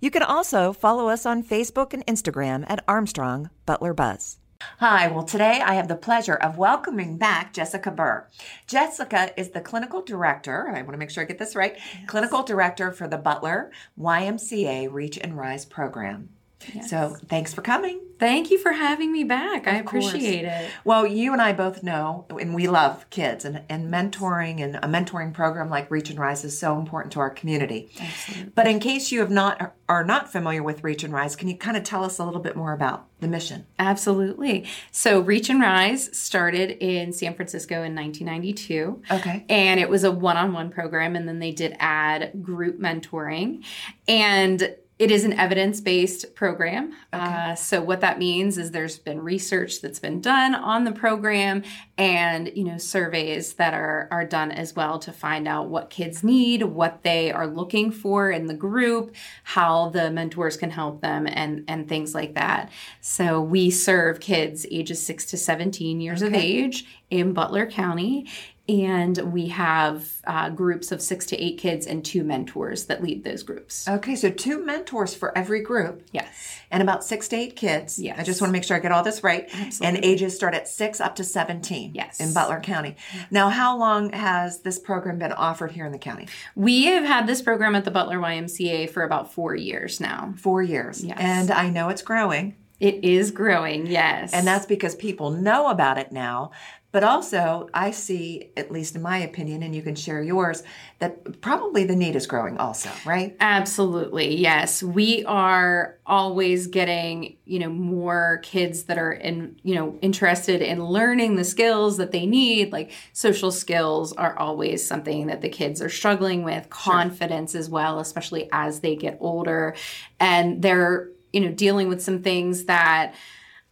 You can also follow us on Facebook and Instagram at Armstrong Butler Buzz. Hi, well, today I have the pleasure of welcoming back Jessica Burr. Jessica is the clinical director, I want to make sure I get this right, yes. clinical director for the Butler YMCA Reach and Rise program. Yes. So thanks for coming. Thank you for having me back. Of I appreciate course. it. Well, you and I both know, and we love kids, and, and mentoring and a mentoring program like Reach and Rise is so important to our community. Absolutely. But in case you have not are not familiar with Reach and Rise, can you kind of tell us a little bit more about the mission? Absolutely. So Reach and Rise started in San Francisco in 1992. Okay. And it was a one-on-one program, and then they did add group mentoring, and it is an evidence based program. Okay. Uh, so, what that means is there's been research that's been done on the program and you know surveys that are, are done as well to find out what kids need, what they are looking for in the group, how the mentors can help them, and, and things like that. So, we serve kids ages 6 to 17 years okay. of age in Butler County and we have uh, groups of six to eight kids and two mentors that lead those groups. Okay, so two mentors for every group. Yes. And about six to eight kids. Yes. I just want to make sure I get all this right. Absolutely. And ages start at six up to 17. Yes. In Butler County. Now, how long has this program been offered here in the county? We have had this program at the Butler YMCA for about four years now. Four years. Yes. And I know it's growing. It is growing, yes. And that's because people know about it now. But also, I see, at least in my opinion, and you can share yours, that probably the need is growing also, right? Absolutely, yes. We are always getting, you know, more kids that are in, you know, interested in learning the skills that they need. Like social skills are always something that the kids are struggling with, confidence sure. as well, especially as they get older. And they're, you know, dealing with some things that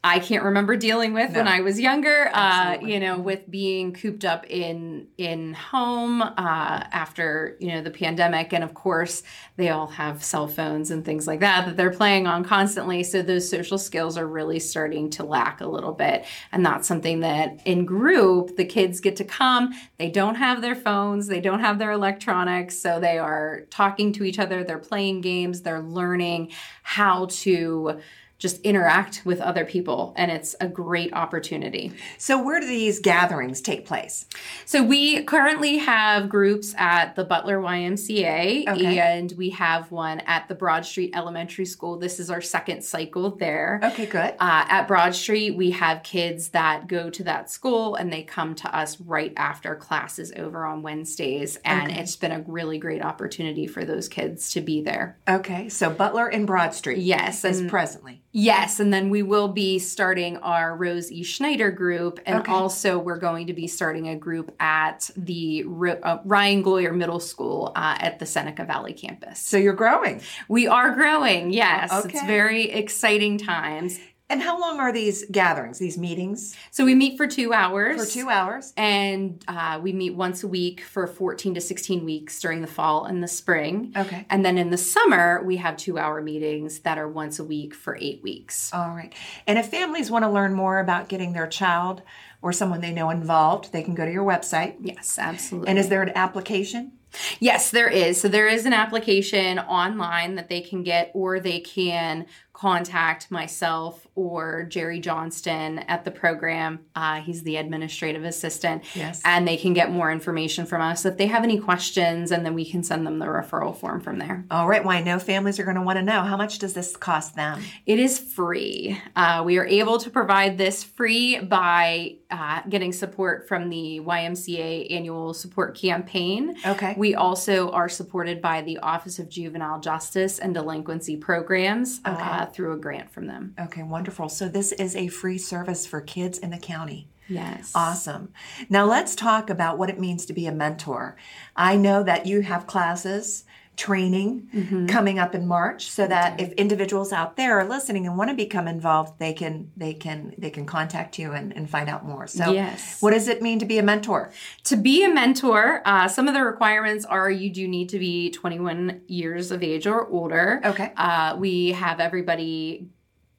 I can't remember dealing with no. when I was younger. Uh, you know, with being cooped up in in home uh, after you know the pandemic, and of course they all have cell phones and things like that that they're playing on constantly. So those social skills are really starting to lack a little bit, and that's something that in group the kids get to come. They don't have their phones, they don't have their electronics, so they are talking to each other. They're playing games. They're learning how to just interact with other people and it's a great opportunity. So where do these gatherings take place? So we currently have groups at the Butler YMCA okay. and we have one at the Broad Street Elementary School. This is our second cycle there. Okay, good. Uh, at Broad Street, we have kids that go to that school and they come to us right after classes over on Wednesdays and okay. it's been a really great opportunity for those kids to be there. Okay, so Butler and Broad Street. Yes, as presently. Yes, and then we will be starting our Rose E. Schneider group, and okay. also we're going to be starting a group at the uh, Ryan Gloyer Middle School uh, at the Seneca Valley campus. So you're growing. We are growing. Yes, okay. it's very exciting times. And how long are these gatherings, these meetings? So we meet for two hours. For two hours. And uh, we meet once a week for 14 to 16 weeks during the fall and the spring. Okay. And then in the summer, we have two hour meetings that are once a week for eight weeks. All right. And if families want to learn more about getting their child or someone they know involved, they can go to your website. Yes, absolutely. And is there an application? Yes, there is. So there is an application online that they can get, or they can contact myself or Jerry Johnston at the program. Uh, he's the administrative assistant. Yes. And they can get more information from us if they have any questions, and then we can send them the referral form from there. All right. Well, I know families are going to want to know how much does this cost them? It is free. Uh, we are able to provide this free by uh, getting support from the YMCA annual support campaign. Okay. We also are supported by the Office of Juvenile Justice and Delinquency Programs. Okay uh, through a grant from them. Okay, wonderful. So this is a free service for kids in the county. Yes. Awesome. Now let's talk about what it means to be a mentor. I know that you have classes training Mm-hmm. coming up in March so that if individuals out there are listening and want to become involved, they can they can they can contact you and, and find out more. So Yes. what does it mean to be a mentor? To be a mentor, uh, some of the requirements are you do need to be 21 years of age or older. Okay. Uh, we have everybody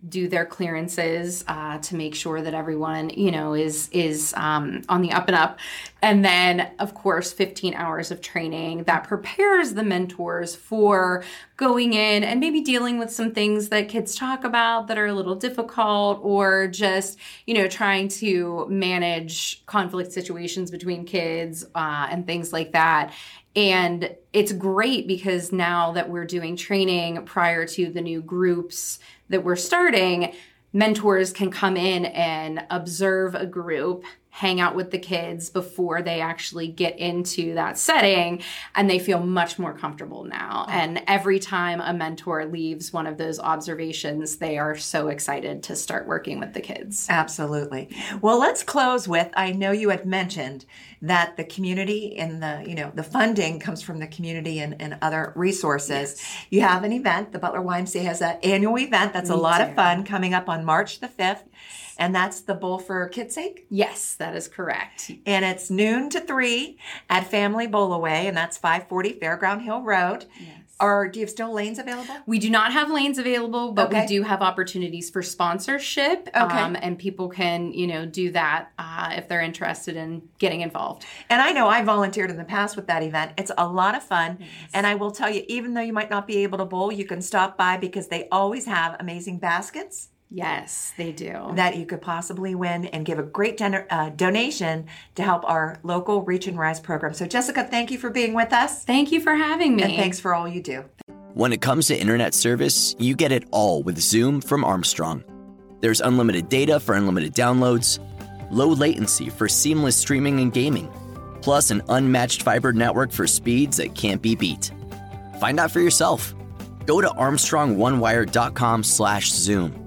do their clearances uh, to make sure that everyone you know is is um, on the up and up. And then of course 15 hours of training that prepares the mentors for going in and maybe dealing with some things that kids talk about that are a little difficult or just you know trying to manage conflict situations between kids uh, and things like that. And it's great because now that we're doing training prior to the new groups that we're starting, mentors can come in and observe a group, hang out with the kids before they actually get into that setting, and they feel much more comfortable now. Oh. And every time a mentor leaves one of those observations, they are so excited to start working with the kids. Absolutely. Well, let's close with I know you had mentioned that the community and the, you know, the funding comes from the community and, and other resources. You have an event, the Butler YMCA has an annual event that's a lot do. of fun coming up on March the 5th. And that's the Bowl for Kids' Sake. Yes, that is correct. And it's noon to three at Family Bowl Away, and that's 540 Fairground Hill Road. Yes. Or do you have still lanes available? We do not have lanes available, but Okay. we do have opportunities for sponsorship. Okay. Um, and people can, you know, do that uh, if they're interested in getting involved. And I know I volunteered in the past with that event. It's a lot of fun. And I will tell you, even though you might not be able to bowl, you can stop by because they always have amazing baskets Yes, they do. that you could possibly win and give a great don- uh, donation to help our local Reach and Rise program. So, Jessica, thank you for being with us. Thank you for having me. And thanks for all you do. When it comes to internet service, you get it all with Zoom from Armstrong. There's unlimited data for unlimited downloads, low latency for seamless streaming and gaming, plus an unmatched fiber network for speeds that can't be beat. Find out for yourself. Go to armstrong1wire.com/zoom